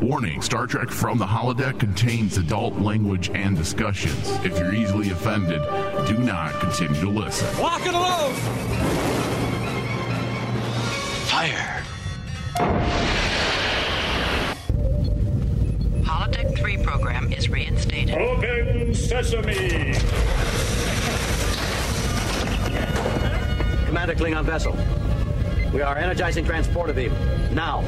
Warning Star Trek from the holodeck contains adult language and discussions. If you're easily offended, do not continue to listen. Lock and load! Fire! Holodeck 3 program is reinstated. Open sesame! Commander Klingon vessel. We are energizing transport of evil. Now.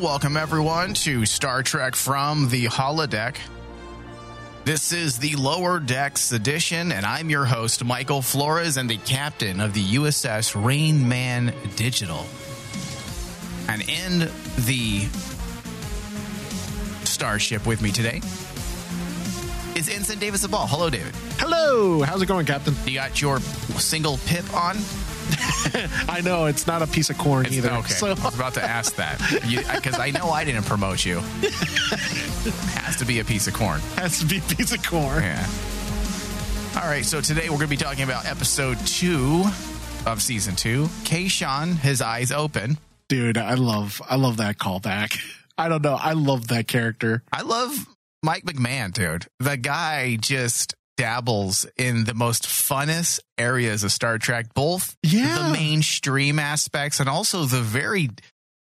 Welcome everyone to Star Trek from the holodeck. This is the Lower Decks edition, and I'm your host, Michael Flores, and the captain of the USS Rain Man Digital. And in the starship with me today is Ensign Davis of Ball. Hello, David. Hello, how's it going, Captain? You got your single pip on? I know it's not a piece of corn It's- either. Okay, So I was about to ask that because I know I didn't promote you. Has to be a piece of corn. has to be a piece of corn. Yeah. All right, so today we're going to be talking about episode two of season two. Kayshon, his eyes open. Dude, I love I love that callback. I don't know. I love that character. I love Mike McMahan, dude. The guy just dabbles in the most funnest areas of Star Trek, both Yeah. the mainstream aspects and also the very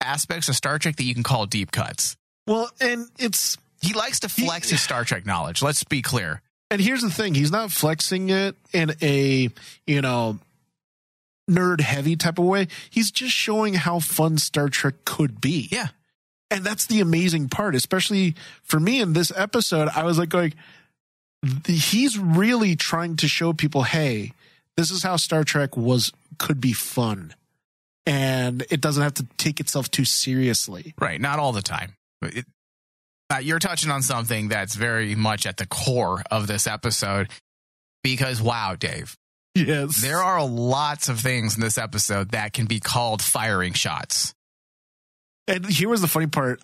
aspects of Star Trek that you can call deep cuts. Well, and it's He likes to flex his Star Trek knowledge. Let's be clear. and here's the thing, he's not flexing it in a, you know, nerd heavy type of way. He's just showing how fun Star Trek could be. Yeah. And that's the amazing part, especially for me in this episode. I was like going, th- he's really trying to show people, hey, this is how Star Trek was could be fun. And it doesn't have to take itself too seriously. Right, not all the time. It, uh, you're touching on something that's very much at the core of this episode because, wow, Dave, Yes. there are lots of things in this episode that can be called firing shots. And here was the funny part.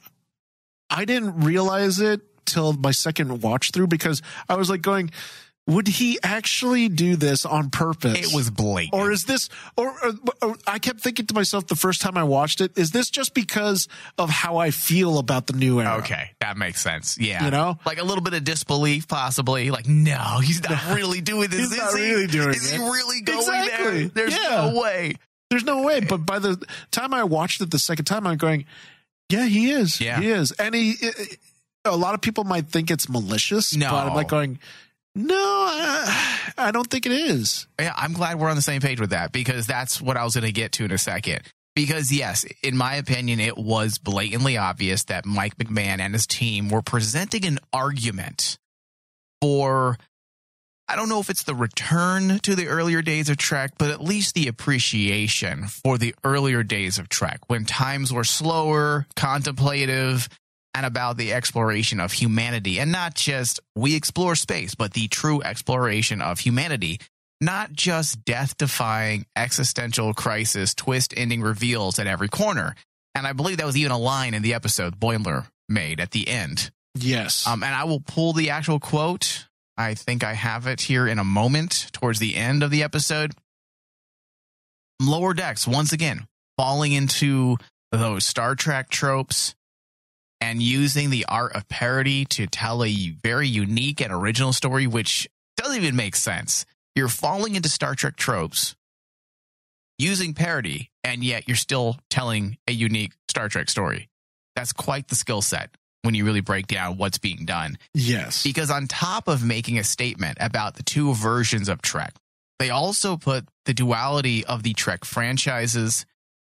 I didn't realize it till my second watch through because I was like going, would he actually do this on purpose? It was blatant. or is this or, or, or I kept thinking to myself the first time I watched it, is this just because of how I feel about the new era? okay, that makes sense. Yeah, You know? like a little bit of disbelief, possibly. Like, no, he's not really doing this. He's is not he? really doing Is he really going Exactly. there? There's Yeah. no way. There's no way. Eh. But by the time I watched it the second time, I'm going, yeah, he is. Yeah. He is. And he, a lot of people might think it's malicious. No. But I'm like going, no, I, I don't think it is. Yeah, I'm glad we're on the same page with that because that's what I was going to get to in a second. Because, yes, in my opinion, it was blatantly obvious that Mike McMahan and his team were presenting an argument for, I don't know if it's the return to the earlier days of Trek, but at least the appreciation for the earlier days of Trek when times were slower, contemplative, and about the exploration of humanity. And not just we explore space, but the true exploration of humanity not just death defying existential crisis twist ending reveals at every corner. And I believe that was even a line in the episode Boimler made at the end. Yes. Um, and I will pull the actual quote. I think I have it here in a moment towards the end of the episode. Lower decks, once again, falling into those Star Trek tropes and using the art of parody to tell a very unique and original story, which doesn't even make sense. You're falling into Star Trek tropes using parody, and yet you're still telling a unique Star Trek story. That's quite the skill set when you really break down what's being done. yes. Because on top of making a statement about the two versions of Trek, they also put the duality of the Trek franchises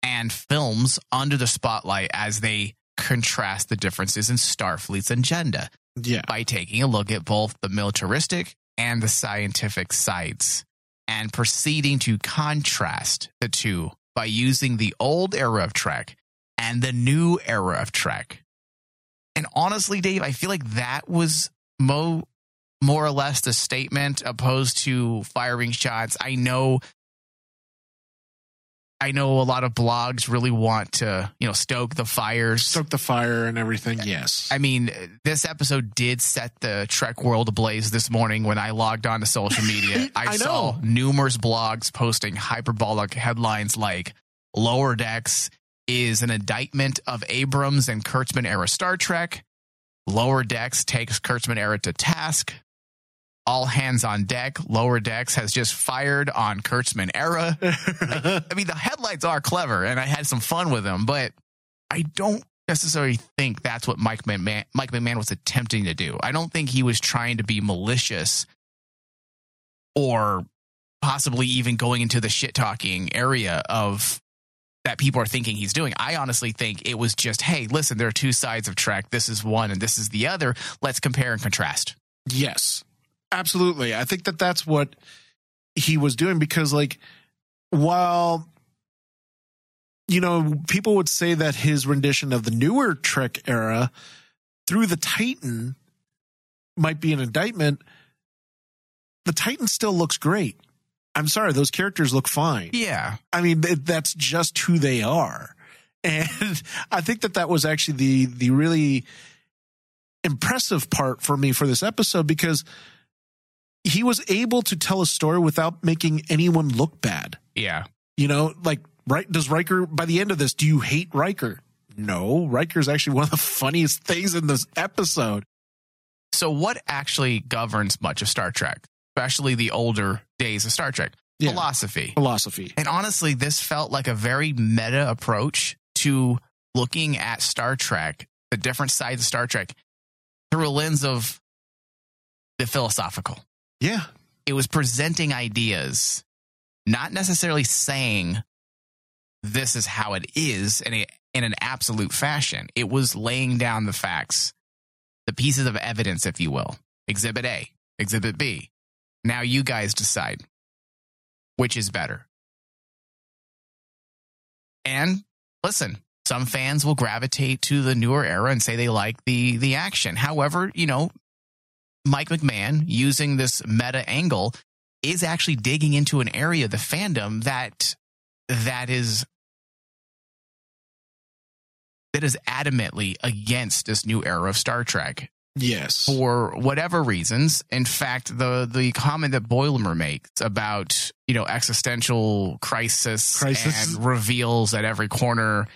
and films under the spotlight as they contrast the differences in Starfleet's agenda Yeah. by taking a look at both the militaristic and the scientific sides and proceeding to contrast the two by using the old era of Trek and the new era of Trek. And honestly, Dave, I feel like that was mo- more or less the statement opposed to firing shots. I know I know a lot of blogs really want to, you know, stoke the fires. Stoke the fire and everything. Yes. I mean, this episode did set the Trek world ablaze this morning when I logged on to social media. I, I saw numerous blogs posting hyperbolic headlines like Lower Decks is an indictment of Abrams and Kurtzman era Star Trek. Lower Decks takes Kurtzman era to task. All hands on deck. Lower Decks has just fired on Kurtzman era. I mean, the headlights are clever, and I had some fun with them, but I don't necessarily think that's what Mike McMahan, Mike McMahan was attempting to do. I don't think he was trying to be malicious or possibly even going into the shit talking area of that people are thinking he's doing. I honestly think it was just, hey, listen, there are two sides of track. This is one and this is the other. Let's compare and contrast. Yes, absolutely. I think that that's what he was doing because, like, while you know, people would say that his rendition of the newer Trek era through the Titan might be an indictment. The Titan still looks great. I'm sorry, those characters look fine. Yeah. I mean, that's just who they are. And I think that that was actually the the really impressive part for me for this episode because he was able to tell a story without making anyone look bad. Yeah. You know, like right does Riker by the end of this, do you hate Riker? No, Riker is actually one of the funniest things in this episode. So, what actually governs much of Star Trek, especially the older days of Star Trek? Yeah. Philosophy. Philosophy. And honestly, this felt like a very meta approach to looking at Star Trek, the different sides of Star Trek, through a lens of the philosophical. Yeah. It was presenting ideas, not necessarily saying this is how it is in, a, in an absolute fashion. It was laying down the facts, the pieces of evidence, if you will. Exhibit A, Exhibit B. Now you guys decide which is better. And listen, some fans will gravitate to the newer era and say they like the the action. However, you know, Mike McMahan using this meta angle is actually digging into an area of the fandom that that is that is adamantly against this new era of Star Trek Yes. for whatever reasons. In fact, the the comment that Boimler makes about you know existential crisis, Crisis. and reveals at every corner,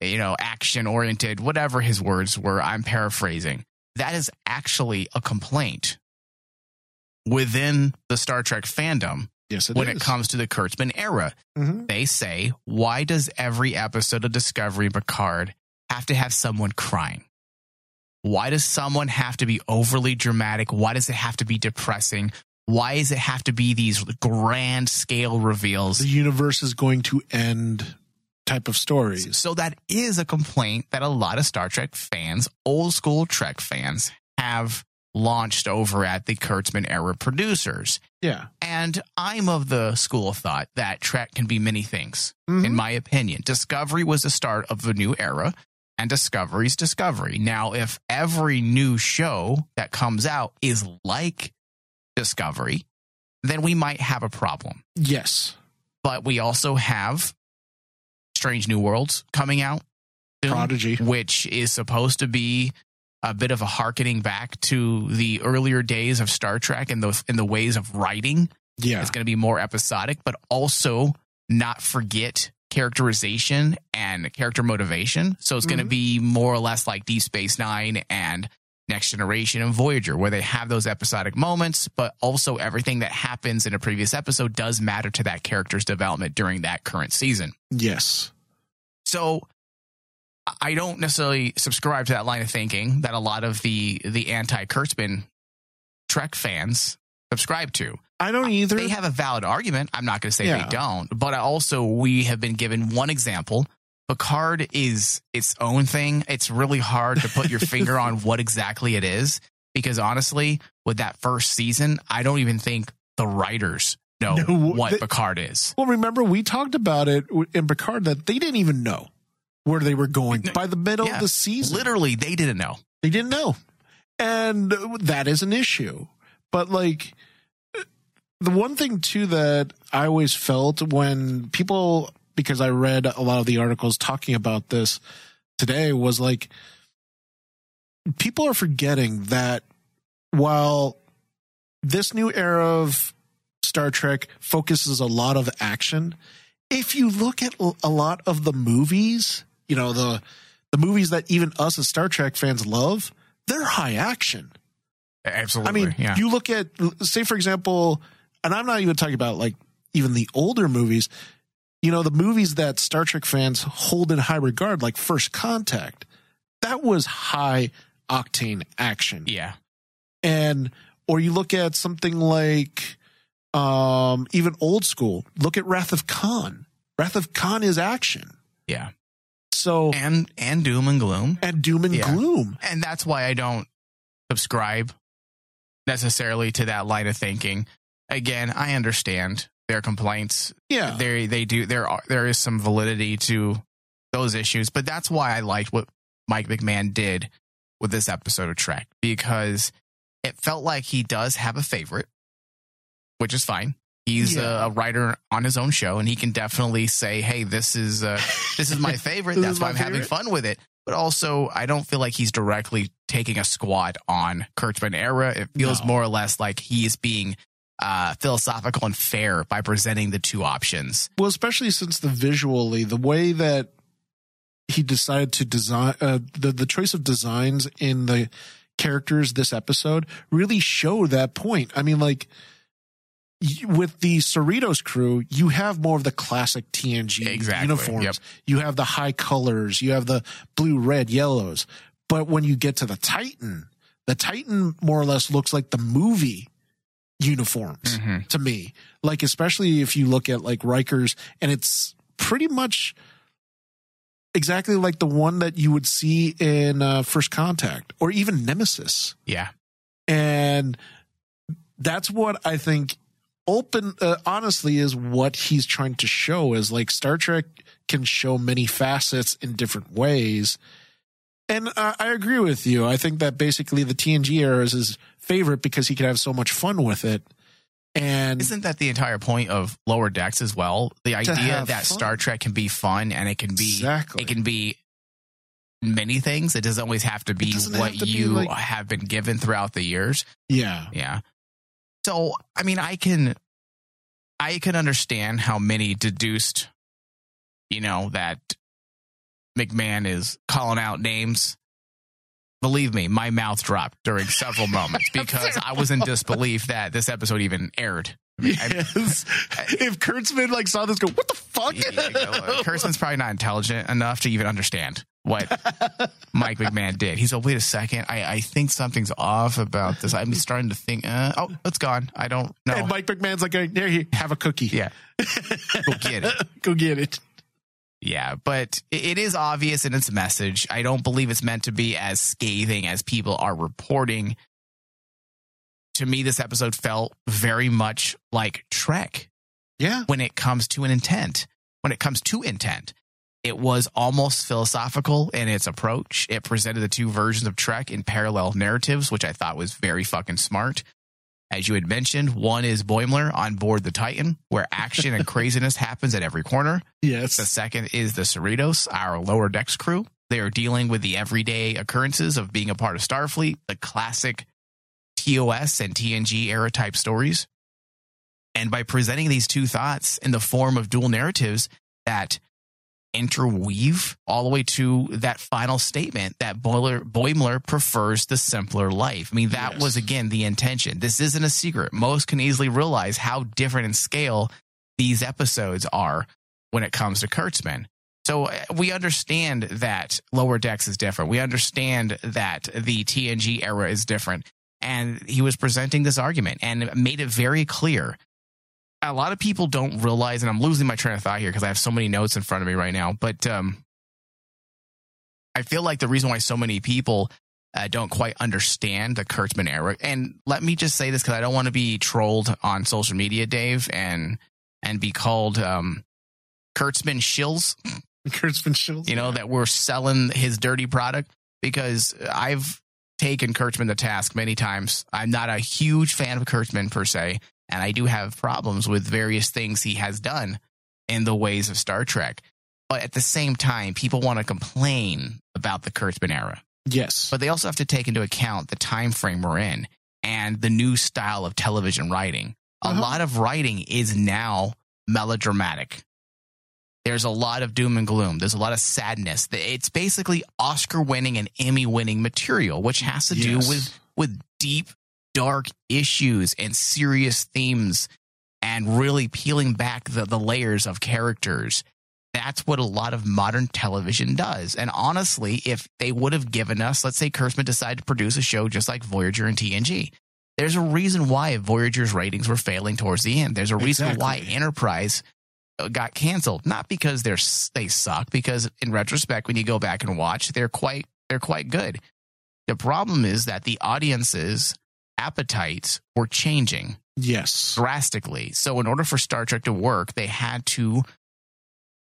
you know, action oriented, whatever his words were. I'm paraphrasing. That is actually a complaint within the Star Trek fandom yes, it when it comes to the Kurtzman era. Mhm. They say, why does every episode of Discovery Picard have to have someone crying? Why does someone have to be overly dramatic? Why does it have to be depressing? Why does it have to be these grand scale reveals? the universe is going to end type of stories. So that is a complaint that a lot of Star Trek fans, old school Trek fans, have launched over at the Kurtzman era producers. Yeah. And I'm of the school of thought that Trek can be many things, Mhm. in my opinion. Discovery was the start of a new era, and Discovery's Discovery. Now, if every new show that comes out is like Discovery, then we might have a problem. Yes. But we also have Strange New Worlds coming out, soon, Prodigy. which is supposed to be a bit of a harkening back to the earlier days of Star Trek and those in the ways of writing. Yeah. It's going to be more episodic, but also not forget characterization and character motivation. So it's going to mm-hmm. be more or less like Deep Space Nine and Next Generation and Voyager, where they have those episodic moments, but also everything that happens in a previous episode does matter to that character's development during that current season. Yes. So I don't necessarily subscribe to that line of thinking that a lot of the the anti Kurtzman Trek fans subscribe to. I don't either. They have a valid argument. I'm not going to say Yeah. they don't, but also we have been given one example. Picard is its own thing. It's really hard to put your finger on what exactly it is because honestly, with that first season, I don't even think the writers know No, what they- Picard is. well, remember we talked about it in Picard that they didn't even know where they were going by the middle Yeah. of the season. Literally, they didn't know. They didn't know. and that is an issue. But like uh, the one thing too that I always felt when people because I read a lot of the articles talking about this today was like people are forgetting that while this new era of Star Trek focuses a lot of action, if you look at a lot of the movies, you know, the the movies that even us as Star Trek fans love, they're high action. Absolutely. I mean, yeah. you look at, say, for example, and I'm not even talking about like even the older movies, you know, the movies that Star Trek fans hold in high regard, like First Contact, that was high octane action. yeah. And, or you look at something like, um, even old school, look at Wrath of Khan. Wrath of Khan is action. Yeah. So, And and doom and gloom. and Doom and Yeah. Gloom. and that's why I don't subscribe necessarily to that line of thinking. Again, I understand their complaints. Yeah. They they do there are there is some validity to those issues, but that's why I liked what Mike McMahan did with this episode of Trek because it felt like he does have a favorite, which is fine. He's Yeah. a, a writer on his own show, and he can definitely say, "Hey, this is uh, this is my favorite. That's why I'm having fun with it." But also, I don't feel like he's directly taking a squad on Kurtzman era. It feels No. more or less like he is being uh, philosophical and fair by presenting the two options. Well, especially since the visually, the way that he decided to design uh, the the choice of designs in the characters this episode really show that point. I mean, like with the Cerritos crew, you have more of the classic TNG Exactly, uniforms. yep. You have the high colors. You have the blue, red, yellows. But when you get to the Titan, the Titan more or less looks like the movie uniforms Mhm. to me. Like, especially if you look at like Riker's, and it's pretty much exactly like the one that you would see in uh, First Contact or even Nemesis. Yeah, And that's what I think open, uh, honestly, is what he's trying to show is like Star Trek can show many facets in different ways. And uh, I agree with you. I think that basically the TNG era is favorite because he could have so much fun with it. And isn't that the entire point of Lower Decks as well? The idea that fun. Star Trek can be fun and it can be exactly it can be many things. It doesn't always have to be what to be you like- have been given throughout the years. yeah. Yeah. So, I mean, I can, I can understand how many deduced, you know, that McMahan is calling out names. Believe me, my mouth dropped during several moments because I was in disbelief that this episode even aired. I mean, I- if Kurtzman like saw this, go, what the fuck? you know, uh, Kurtzman's probably not intelligent enough to even understand what Mike McMahan did. He's like, wait a second, I, I think something's off about this. I'm starting to think, uh, oh, it's gone. I don't know. And Mike McMahan's like, there, you have a cookie. yeah, go get it. Go get it. Yeah, but it is obvious in its message. I don't believe it's meant to be as scathing as people are reporting. To me, this episode felt very much like Trek. Yeah. when it comes to an intent. When it comes to intent, it was almost philosophical in its approach. It presented the two versions of Trek in parallel narratives, which I thought was very fucking smart. As you had mentioned, one is Boimler on board the Titan, where action and craziness happens at every corner. Yes. The second is the Cerritos, our lower decks crew. They are dealing with the everyday occurrences of being a part of Starfleet, the classic TOS and TNG era type stories. And by presenting these two thoughts in the form of dual narratives that interweave all the way to that final statement that Boiler, Boimler prefers the simpler life. I mean, that Yes. was again the intention. This isn't a secret. Most can easily realize how different in scale these episodes are when it comes to Kurtzman. So uh, we understand that Lower Decks is different. We understand that the TNG era is different. And he was presenting this argument and made it very clear. A lot of people don't realize, and I'm losing my train of thought here because I have so many notes in front of me right now. But um, I feel like the reason why so many people uh, don't quite understand the Kurtzman era, and let me just say this because I don't want to be trolled on social media, Dave, and and be called um, Kurtzman shills Kurtzman Shields. you know, that we're selling his dirty product because I've taken Kurtzman to task many times. I'm not a huge fan of Kurtzman per se, and I do have problems with various things he has done in the ways of Star Trek. But at the same time, people want to complain about the Kurtzman era. Yes. But they also have to take into account the time frame we're in and the new style of television writing. A Uh-huh. lot of writing is now melodramatic. There's a lot of doom and gloom. There's a lot of sadness. It's basically Oscar winning and Emmy winning material, which has to do with with deep, dark issues and serious themes and really peeling back the, the layers of characters. That's what a lot of modern television does. And honestly, if they would have given us, let's say Kurtzman decided to produce a show just like Voyager and TNG, there's a reason why Voyager's ratings were failing towards the end. There's a reason why Enterprise uh, got canceled. Not because they're they suck, because in retrospect, when you go back and watch, they're quite they're quite good. The problem is that the audience's appetites were changing yes. drastically. So in order for Star Trek to work, they had to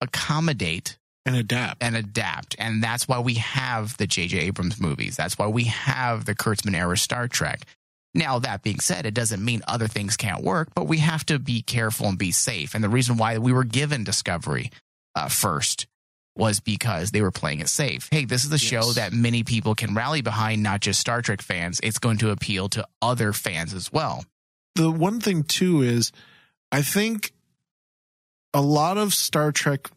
accommodate And adapt. and adapt. And that's why we have the J.J. Abrams movies. That's why we have the Kurtzman era Star Trek. Now, that being said, it doesn't mean other things can't work, but we have to be careful and be safe. And the reason why we were given Discovery uh, first was because they were playing it safe. Hey, this is a show that many people can rally behind, not just Star Trek fans. It's going to appeal to other fans as well. the one thing too is I think a lot of Star Trek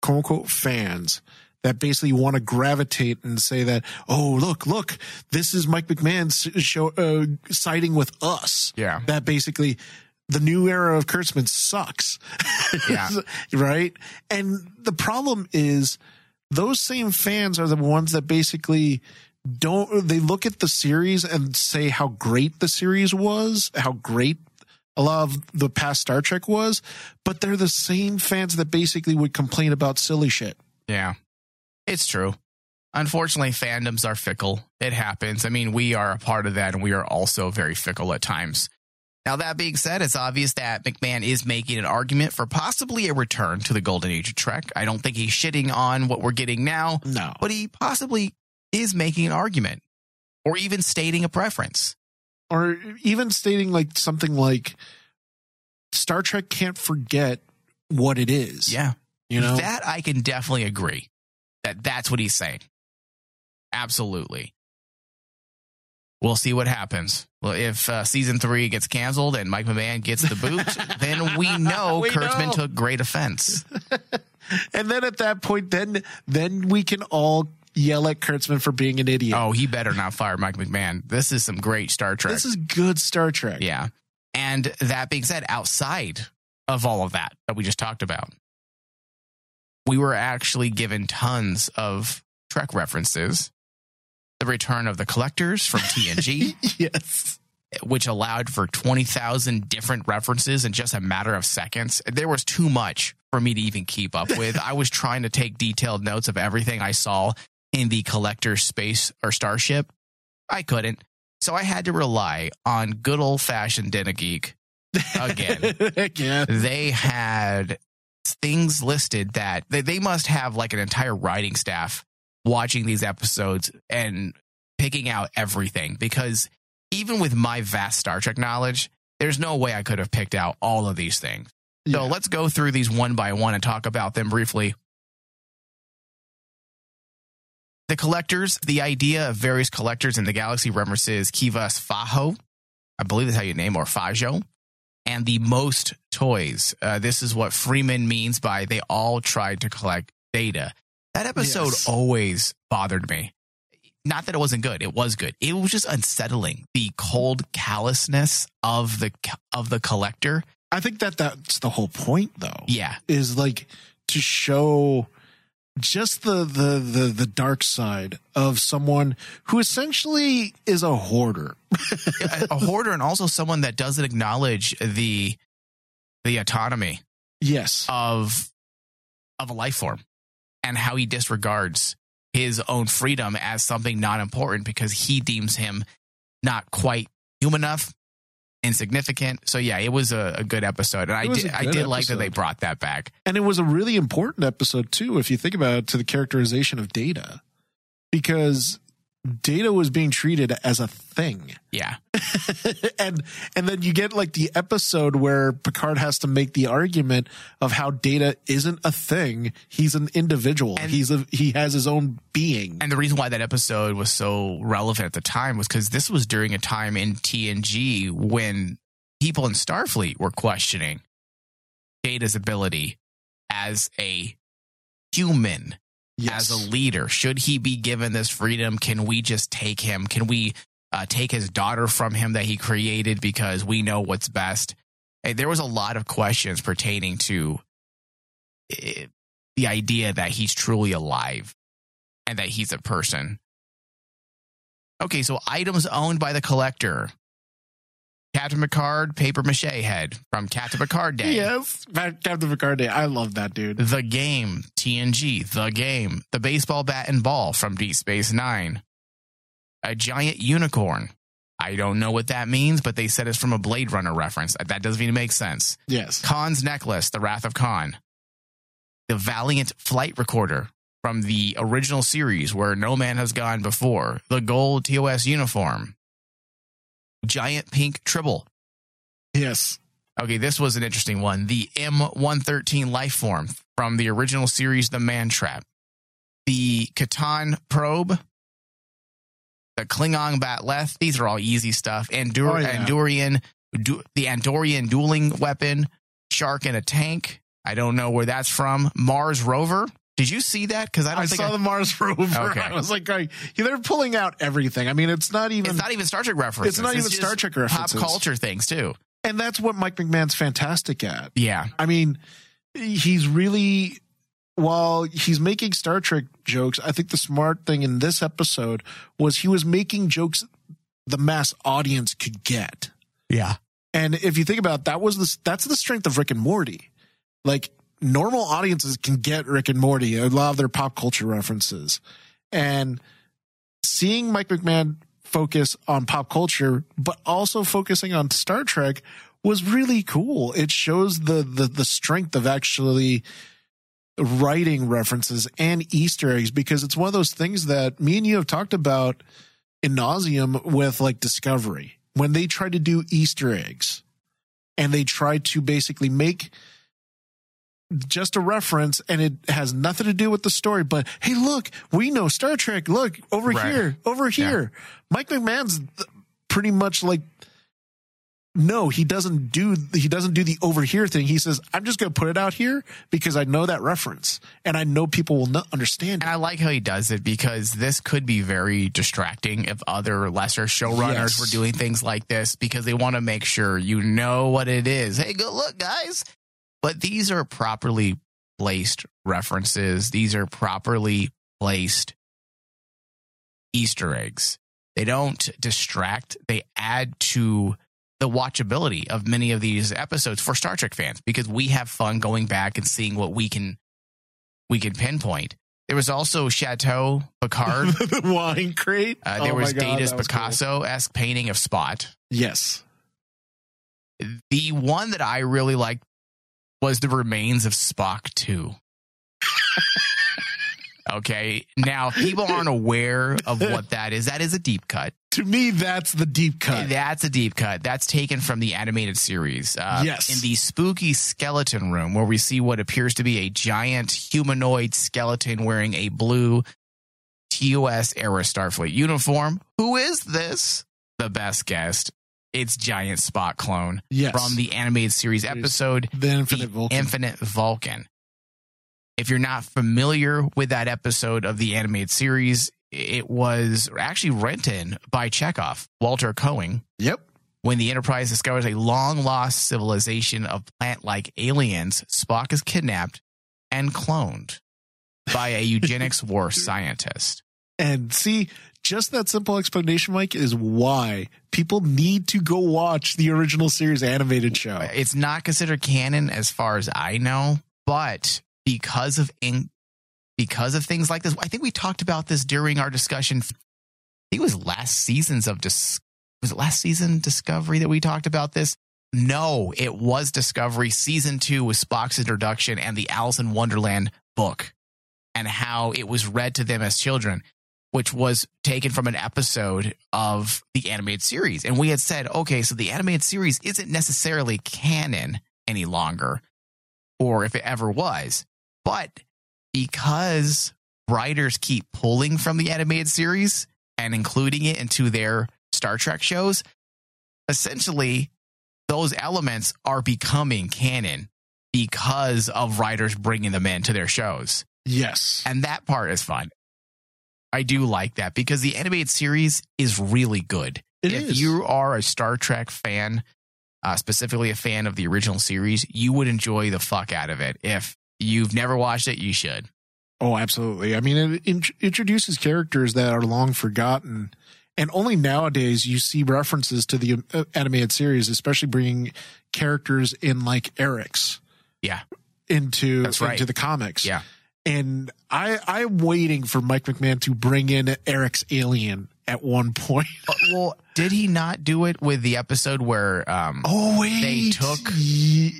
quote unquote fans that basically want to gravitate and say that, oh, look, look, this is Mike McMahan's show, uh, siding with us. Yeah. That basically the new era of Kurtzman sucks. Yeah. right. And the problem is those same fans are the ones that basically don't, they look at the series and say how great the series was, how great a lot of the past Star Trek was, but they're the same fans that basically would complain about silly shit. Yeah, it's true. Unfortunately, fandoms are fickle. It happens. I mean, we are a part of that, and we are also very fickle at times. Now, that being said, it's obvious that McMahan is making an argument for possibly a return to the golden age of Trek. I don't think he's shitting on what we're getting now, No. but he possibly is making an argument or even stating a preference. Or even stating like something like Star Trek can't forget what it is. Yeah. You know? That I can definitely agree that that's what he's saying. Absolutely. We'll see what happens. Well, if uh, season three gets canceled and Mike McMahan gets the boot, then we know We Kurtzman know. took great offense. and then at that point, then then we can all yell at Kurtzman for being an idiot. Oh, he better not fire Mike McMahan. This is some great Star Trek. this is good Star Trek. yeah. And that being said, outside of all of that that we just talked about, we were actually given tons of Trek references. The return of the collectors from TNG. yes. which allowed for 20,000 different references in just a matter of seconds. There was too much for me to even keep up with. I was trying to take detailed notes of everything I saw in the collector space or starship. I couldn't. So I had to rely on good old fashioned Den of Geek again. They had things listed that they, they must have like an entire writing staff watching these episodes and picking out everything because even with my vast Star Trek knowledge, there's no way I could have picked out all of these things. So Yeah. let's go through these one by one and talk about them briefly. The collectors, the idea of various collectors in the galaxy references Kivas Fajo, I believe that's how you name, or Fajo, and the most toys. Uh, this is what Freeman means by they all tried to collect data. That episode Yes. always bothered me. Not that it wasn't good; it was good. It was just unsettling. The cold callousness of the of the collector. I think that that's the whole point, though. Yeah, Is like to show just the the the the dark side of someone who essentially is a hoarder. a, a hoarder and also someone that doesn't acknowledge the the autonomy Yes. of of a life form and how he disregards his own freedom as something not important because he deems him not quite human enough insignificant. So yeah it was a, a good episode. And i did i did like that they brought that back. And it was a really important episode too, if you think about it, to the characterization of Data, because Data was being treated as a thing. Yeah. and and then you get like the episode where Picard has to make the argument of how Data isn't a thing. He's an individual. And- He's a he has his own being. And the reason why that episode was so relevant at the time was because this was during a time in TNG when people in Starfleet were questioning Data's ability as a human, yes. as a leader. Should he be given this freedom? Can we just take him? Can we uh, take his daughter from him that he created because we know what's best? Hey, there was a lot of questions pertaining to eh, the idea that he's truly alive and that he's a person. Okay, so items owned by the collector. Captain Picard paper mache head from Captain Picard Day. Yes, Captain Picard Day. I love that dude. The Game, TNG, The Game, the baseball bat and ball from Deep Space Nine, a giant unicorn. I don't know what that means, but they said it's from a Blade Runner reference. That doesn't even make sense. Yes. Khan's necklace, The Wrath of Khan, the Valiant flight recorder from the original series where no man has gone before, the gold TOS uniform, giant pink tribble, Yes. Okay, this was an interesting one. The M113 life form from the original series, The Man Trap. The Kataan probe. The Klingon Bat'leth. These are all easy stuff. Andur- Oh, yeah. Andorian, du- the Andorian dueling weapon. Shark in a tank. I don't know where that's from. Mars rover. Did you see that? Because I I saw I- the Mars rover. Okay. I was like, going, they're pulling out everything. I mean, it's not even, it's not even Star Trek references. It's not even Star Trek references. Pop culture things too. and that's what Mike McMahan's fantastic at. Yeah. I mean, he's really while he's making Star Trek jokes, I think the smart thing in this episode was he was making jokes the mass audience could get. Yeah. And if you think about it, that was the that's the strength of Rick and Morty. Like normal audiences can get Rick and Morty, a lot of their pop culture references. And seeing Mike McMahan focus on pop culture, but also focusing on Star Trek was really cool. It shows the the the strength of actually writing references and Easter eggs because it's one of those things that me and you have talked about in nauseum with like Discovery when they try to do Easter eggs and they try to basically make just a reference and it has nothing to do with the story. But hey, look, we know Star Trek. Look over Right. here, over here. Mike McMahan's pretty much like. No, he doesn't do he doesn't do the over here thing. He says, "I'm just going to put it out here because I know that reference and I know people will not understand And it." I like how he does it because this could be very distracting if other lesser showrunners Yes. were doing things like this because they want to make sure you know what it is. Hey, good look, guys. But these are properly placed references. These are properly placed Easter eggs. They don't distract, they add to the watchability of many of these episodes for Star Trek fans because we have fun going back and seeing what we can we can pinpoint. There was also Chateau Picard. the wine crate. Uh, there Oh was my God, Data's that was cool. Picasso esque painting of Spot. Yes. The one that I really liked was the remains of Spock 2. okay. Now, people aren't aware of what that is. That is a deep cut. To me, that's the deep cut. That's a deep cut. That's taken from the animated series. Uh, Yes. In the spooky skeleton room, where we see what appears to be a giant humanoid skeleton wearing a blue TOS era Starfleet uniform. Who is this? The best guest. It's Giant Spock clone Yes. from the animated series episode the Infinite the Vulcan. Infinite Vulcan. If you're not familiar with that episode of the animated series, it was actually written by Chekhov, Walter Koenig, yep. when the Enterprise discovers a long lost civilization of plant like aliens, Spock is kidnapped and cloned by a eugenics war scientist. And see, just that simple explanation, Mike, is why people need to go watch the original series animated show. It's not considered canon as far as I know, but because of in, because of things like this, I think we talked about this during our discussion. I think it was last seasons of dis, was it last season Discovery that we talked about this? No, it was Discovery season two with Spock's introduction and the Alice in Wonderland book and how it was read to them as children. Which was taken from an episode of the animated series. And we had said, okay, so the animated series isn't necessarily canon any longer, or if it ever was. But because writers keep pulling from the animated series and including it into their Star Trek shows, essentially those elements are becoming canon because of writers bringing them into their shows. Yes. And that part is fun. I do like that because the animated series is really good. It if is. you are a Star Trek fan, uh, specifically a fan of the original series, you would enjoy the fuck out of it. If you've never watched it, you should. Oh, absolutely. I mean, it int- introduces characters that are long forgotten. And only nowadays you see references to the uh, animated series, especially bringing characters in like Arex Yeah. into That's right. into the comics. Yeah. And I I'm waiting for Mike McMahan to bring in Arex alien at one point. Uh, well, did he not do it with the episode where um, Oh wait, They took-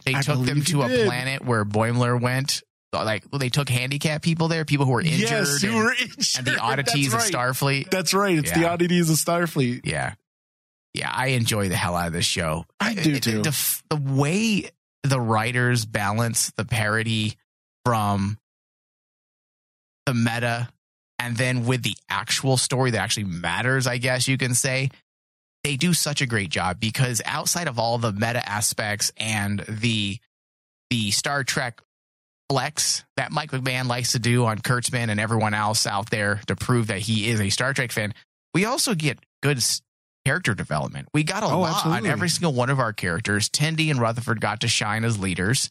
they I took them to a did. planet where Boimler went? Like they took handicapped people there, people who were injured, Yes, who and, were injured. and the oddities That's of. Starfleet. That's right. It's the oddities of Starfleet. Yeah. Yeah, I enjoy the hell out of this show. I do, too. The, f- the way the writers balance the parody from the meta and then with the actual story that actually matters, I guess you can say, they do such a great job because outside of all the meta aspects and the the Star Trek flex that Mike McMahan likes to do on Kurtzman and everyone else out there to prove that he is a Star Trek fan, we also get good character development. We got a Oh, lot absolutely. on every single one of our characters. Tendi and Rutherford got to shine as leaders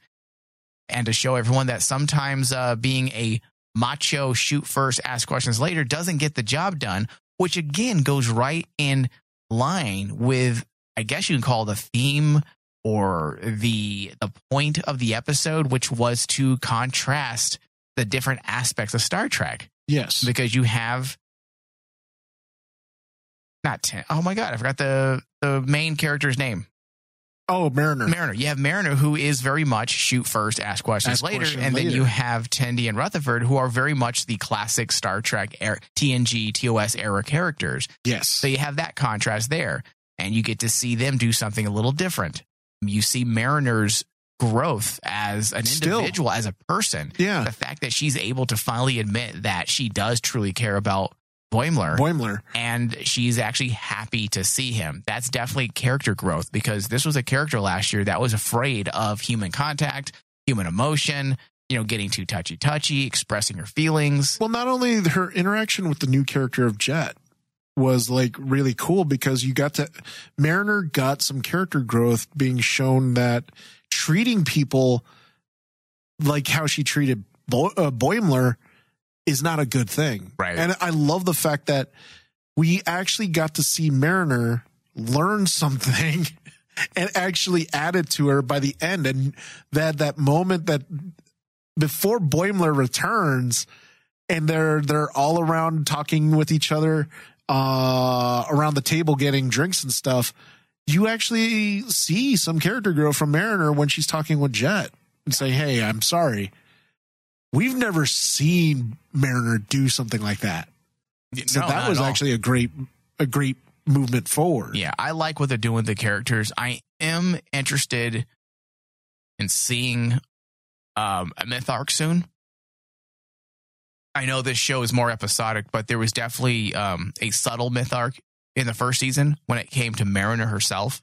and to show everyone that sometimes uh, being a macho shoot first, ask questions later doesn't get the job done, which again goes right in line with, I guess you can call the theme or the the point of the episode, which was to contrast the different aspects of Star Trek Yes. because you have not ten. Oh my god, I forgot the the main character's name. Oh, Mariner. Mariner. You have Mariner, who is very much shoot first, ask questions Ask later, questions and then you have Tendi and Rutherford, who are very much the classic Star Trek era, TNG TOS era characters. yes. So you have that contrast there, and you get to see them do something a little different. You see Mariner's growth as an Still. individual, as a person. yeah. The fact that she's able to finally admit that she does truly care about Boimler Boimler. and she's actually happy to see him. That's definitely character growth because this was a character last year that was afraid of human contact, human emotion, you know, getting too touchy touchy, expressing her feelings. Well, not only her interaction with the new character of Jet was like really cool because you got to Mariner got some character growth being shown that treating people like how she treated Bo- uh, Boimler is not a good thing. Right. And I love the fact that we actually got to see Mariner learn something and actually add it to her by the end. And that that moment that before Boimler returns and they're they're all around talking with each other uh around the table getting drinks and stuff you actually see some character grow from mariner when she's talking with jet and say hey i'm sorry we've never seen mariner do something like that so No, that was actually a great a great movement forward Yeah, I like what they're doing with the characters. I am interested in seeing um, a myth arc soon. I know this show is more episodic, but there was definitely um, a subtle myth arc in the first season when it came to Mariner herself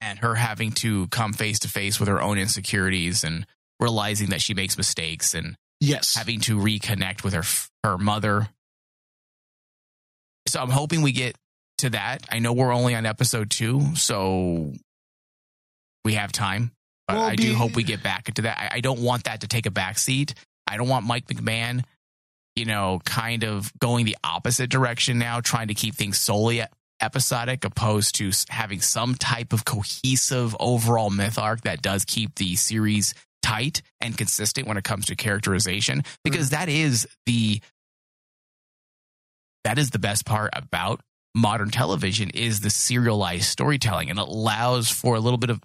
and her having to come face to face with her own insecurities and realizing that she makes mistakes and yes having to reconnect with her her mother. So I'm hoping we get to that. I know we're only on episode two, so we have time. But Well, I do be- hope we get back into that. I, I don't want that to take a back seat. I don't want Mike McMahan, you know, kind of going the opposite direction now, trying to keep things solely episodic, opposed to having some type of cohesive overall myth arc that does keep the series tight and consistent when it comes to characterization because mm-hmm. that is the that is the best part about modern television is the serialized storytelling and it allows for a little bit of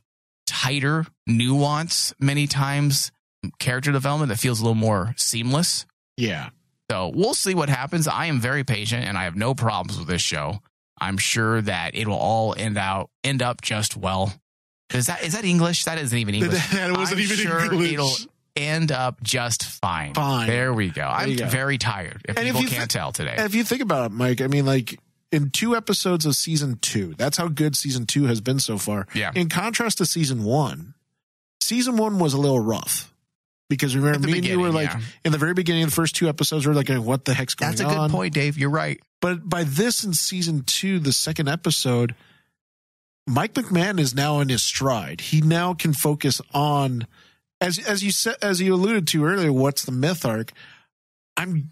tighter nuance many times character development that feels a little more seamless yeah So we'll see what happens. I am very patient and I have no problems with this show. I'm sure that it will all end out end up just well. Is that is that English? That isn't even English. That wasn't I'm even sure English. It'll end up just fine. Fine. There we go. I'm go. very tired. If And if people you can't thi- tell today. If you think about it, Mike, I mean, like in two episodes of season two, that's how good season two has been so far. Yeah. In contrast to season one, season one was a little rough because remember, me and you were like yeah. in the very beginning of the first two episodes, we are like, what the heck's going on That's a good on? point, Dave. You're right. But by this in season two, the second episode, Mike McMahan is now in his stride. He now can focus on, as as you said, as you alluded to earlier, what's the myth arc? I'm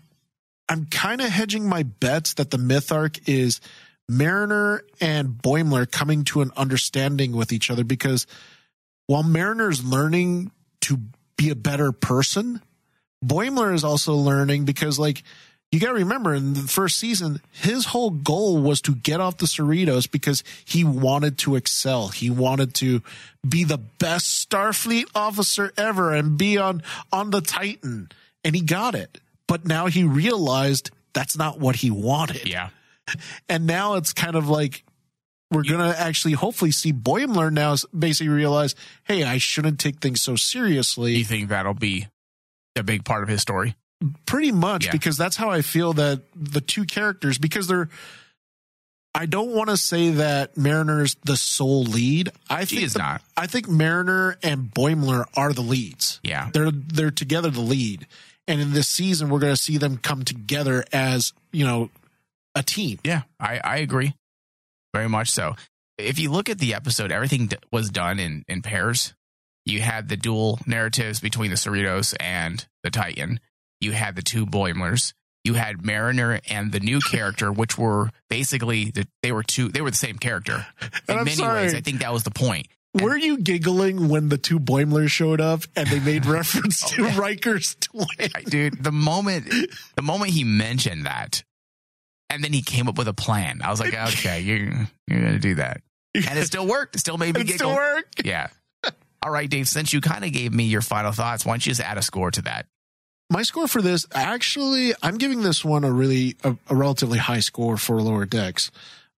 I'm kind of hedging my bets that the myth arc is Mariner and Boimler coming to an understanding with each other because while Mariner's learning to be a better person, Boimler is also learning because like you got to remember in the first season, his whole goal was to get off the Cerritos because he wanted to excel. He wanted to be the best Starfleet officer ever and be on, on the Titan. And he got it. But now he realized that's not what he wanted. Yeah. And now it's kind of like, we're going to actually hopefully see Boimler now basically realize, hey, I shouldn't take things so seriously. You think that'll be a big part of his story? Pretty much Yeah. because that's how I feel that the two characters because they're I don't want to say that Mariner's the sole lead. I think is the- not. I think Mariner and Boimler are the leads. Yeah. They're they're together the lead. And in this season we're going to see them come together as, you know, a team. Yeah, I, I agree. Very much so. If you look at the episode, everything d- was done in, in pairs. You had the dual narratives between the Cerritos and the Titan. You had the two Boimlers. You had Mariner and the new character, which were basically the, they were two. They were the same character in I'm many sorry. ways. I think that was the point. Were you giggling when the two Boimlers showed up and they made reference oh, to Oh, yeah. Riker's twin? Dude the moment the moment he mentioned that and then he came up with a plan i was like okay you're you're gonna do that and it still worked it still made me It giggle still worked. yeah all right dave since you kind of gave me your final thoughts why don't you just add a score to that My score for this, actually, I'm giving this one a really a, a relatively high score for lower decks.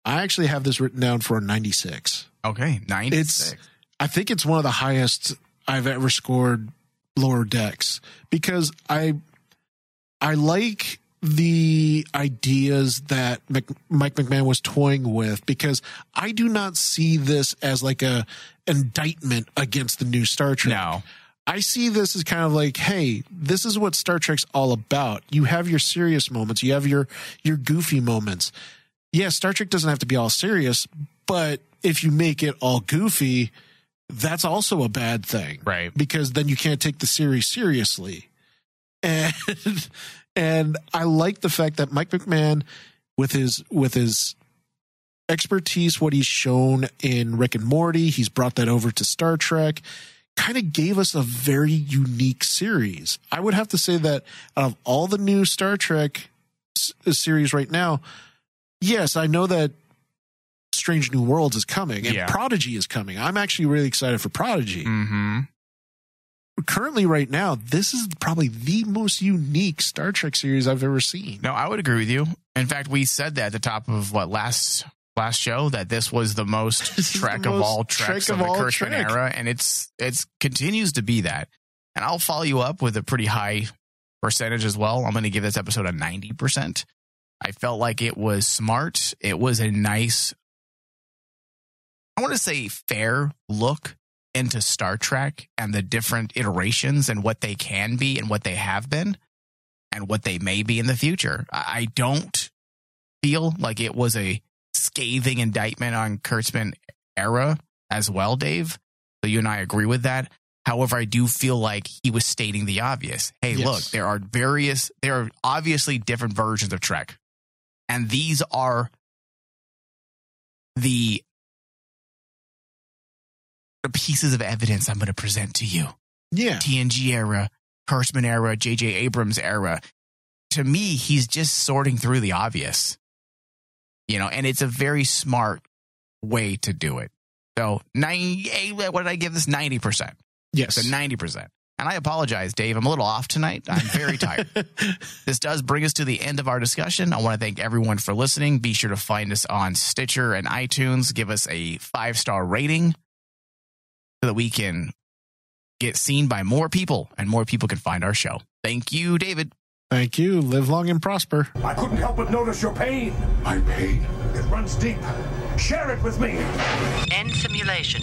I actually have this written down for a 96. okay 96 It's I think it's one of the highest I've ever scored lower decks because I I like the ideas that Mc, Mike McMahan was toying with because I do not see this as like a indictment against the new Star Trek. no I see this as kind of like, hey, this is what Star Trek's all about. You have your serious moments, you have your your goofy moments. Yeah, Star Trek doesn't have to be all serious, but if you make it all goofy, that's also a bad thing. Right. Because then you can't take the series seriously. And and I like the fact that Mike McMahan with his with his expertise, what he's shown in Rick and Morty, he's brought that over to Star Trek kind of gave us a very unique series. I would have to say that out of all the new Star Trek s- series right now, yes, I know that Strange New Worlds is coming and Yeah. Prodigy is coming. I'm actually really excited for Prodigy. mm-hmm Currently, right now, this is probably the most unique Star Trek series I've ever seen. no i would agree with you in fact we said that at the top of what last last show that this was the most is the trek of most all Trek treks of of, the Kurtzman Trek. era, and it's it's continues to be that. And I'll follow you up with a pretty high percentage as well. I'm going to give this episode a ninety percent. I felt like it was smart. It was a nice, I want to say, fair look into Star Trek and the different iterations and what they can be and what they have been and what they may be in the future. I don't feel like it was a scathing indictment on Kurtzman era as well, Dave. So you and I agree with that. However, I do feel like he was stating the obvious. Hey, Yes. look, there are various, there are obviously different versions of Trek. And these are the, the pieces of evidence I'm going to present to you. Yeah. TNG era, Kurtzman era, J.J. Abrams era. To me, he's just sorting through the obvious, you know, and it's a very smart way to do it. So, 90, what did I give this? 90%. Yes. So 90%. And I apologize, Dave. I'm a little off tonight. I'm very tired. this does bring us to the end of our discussion. I want to thank everyone for listening. Be sure to find us on Stitcher and iTunes. Give us a five star rating so that we can get seen by more people and more people can find our show. Thank you, David. Thank you. Live long and prosper. I couldn't help but notice your pain. My pain? It runs deep. Share it with me. End simulation.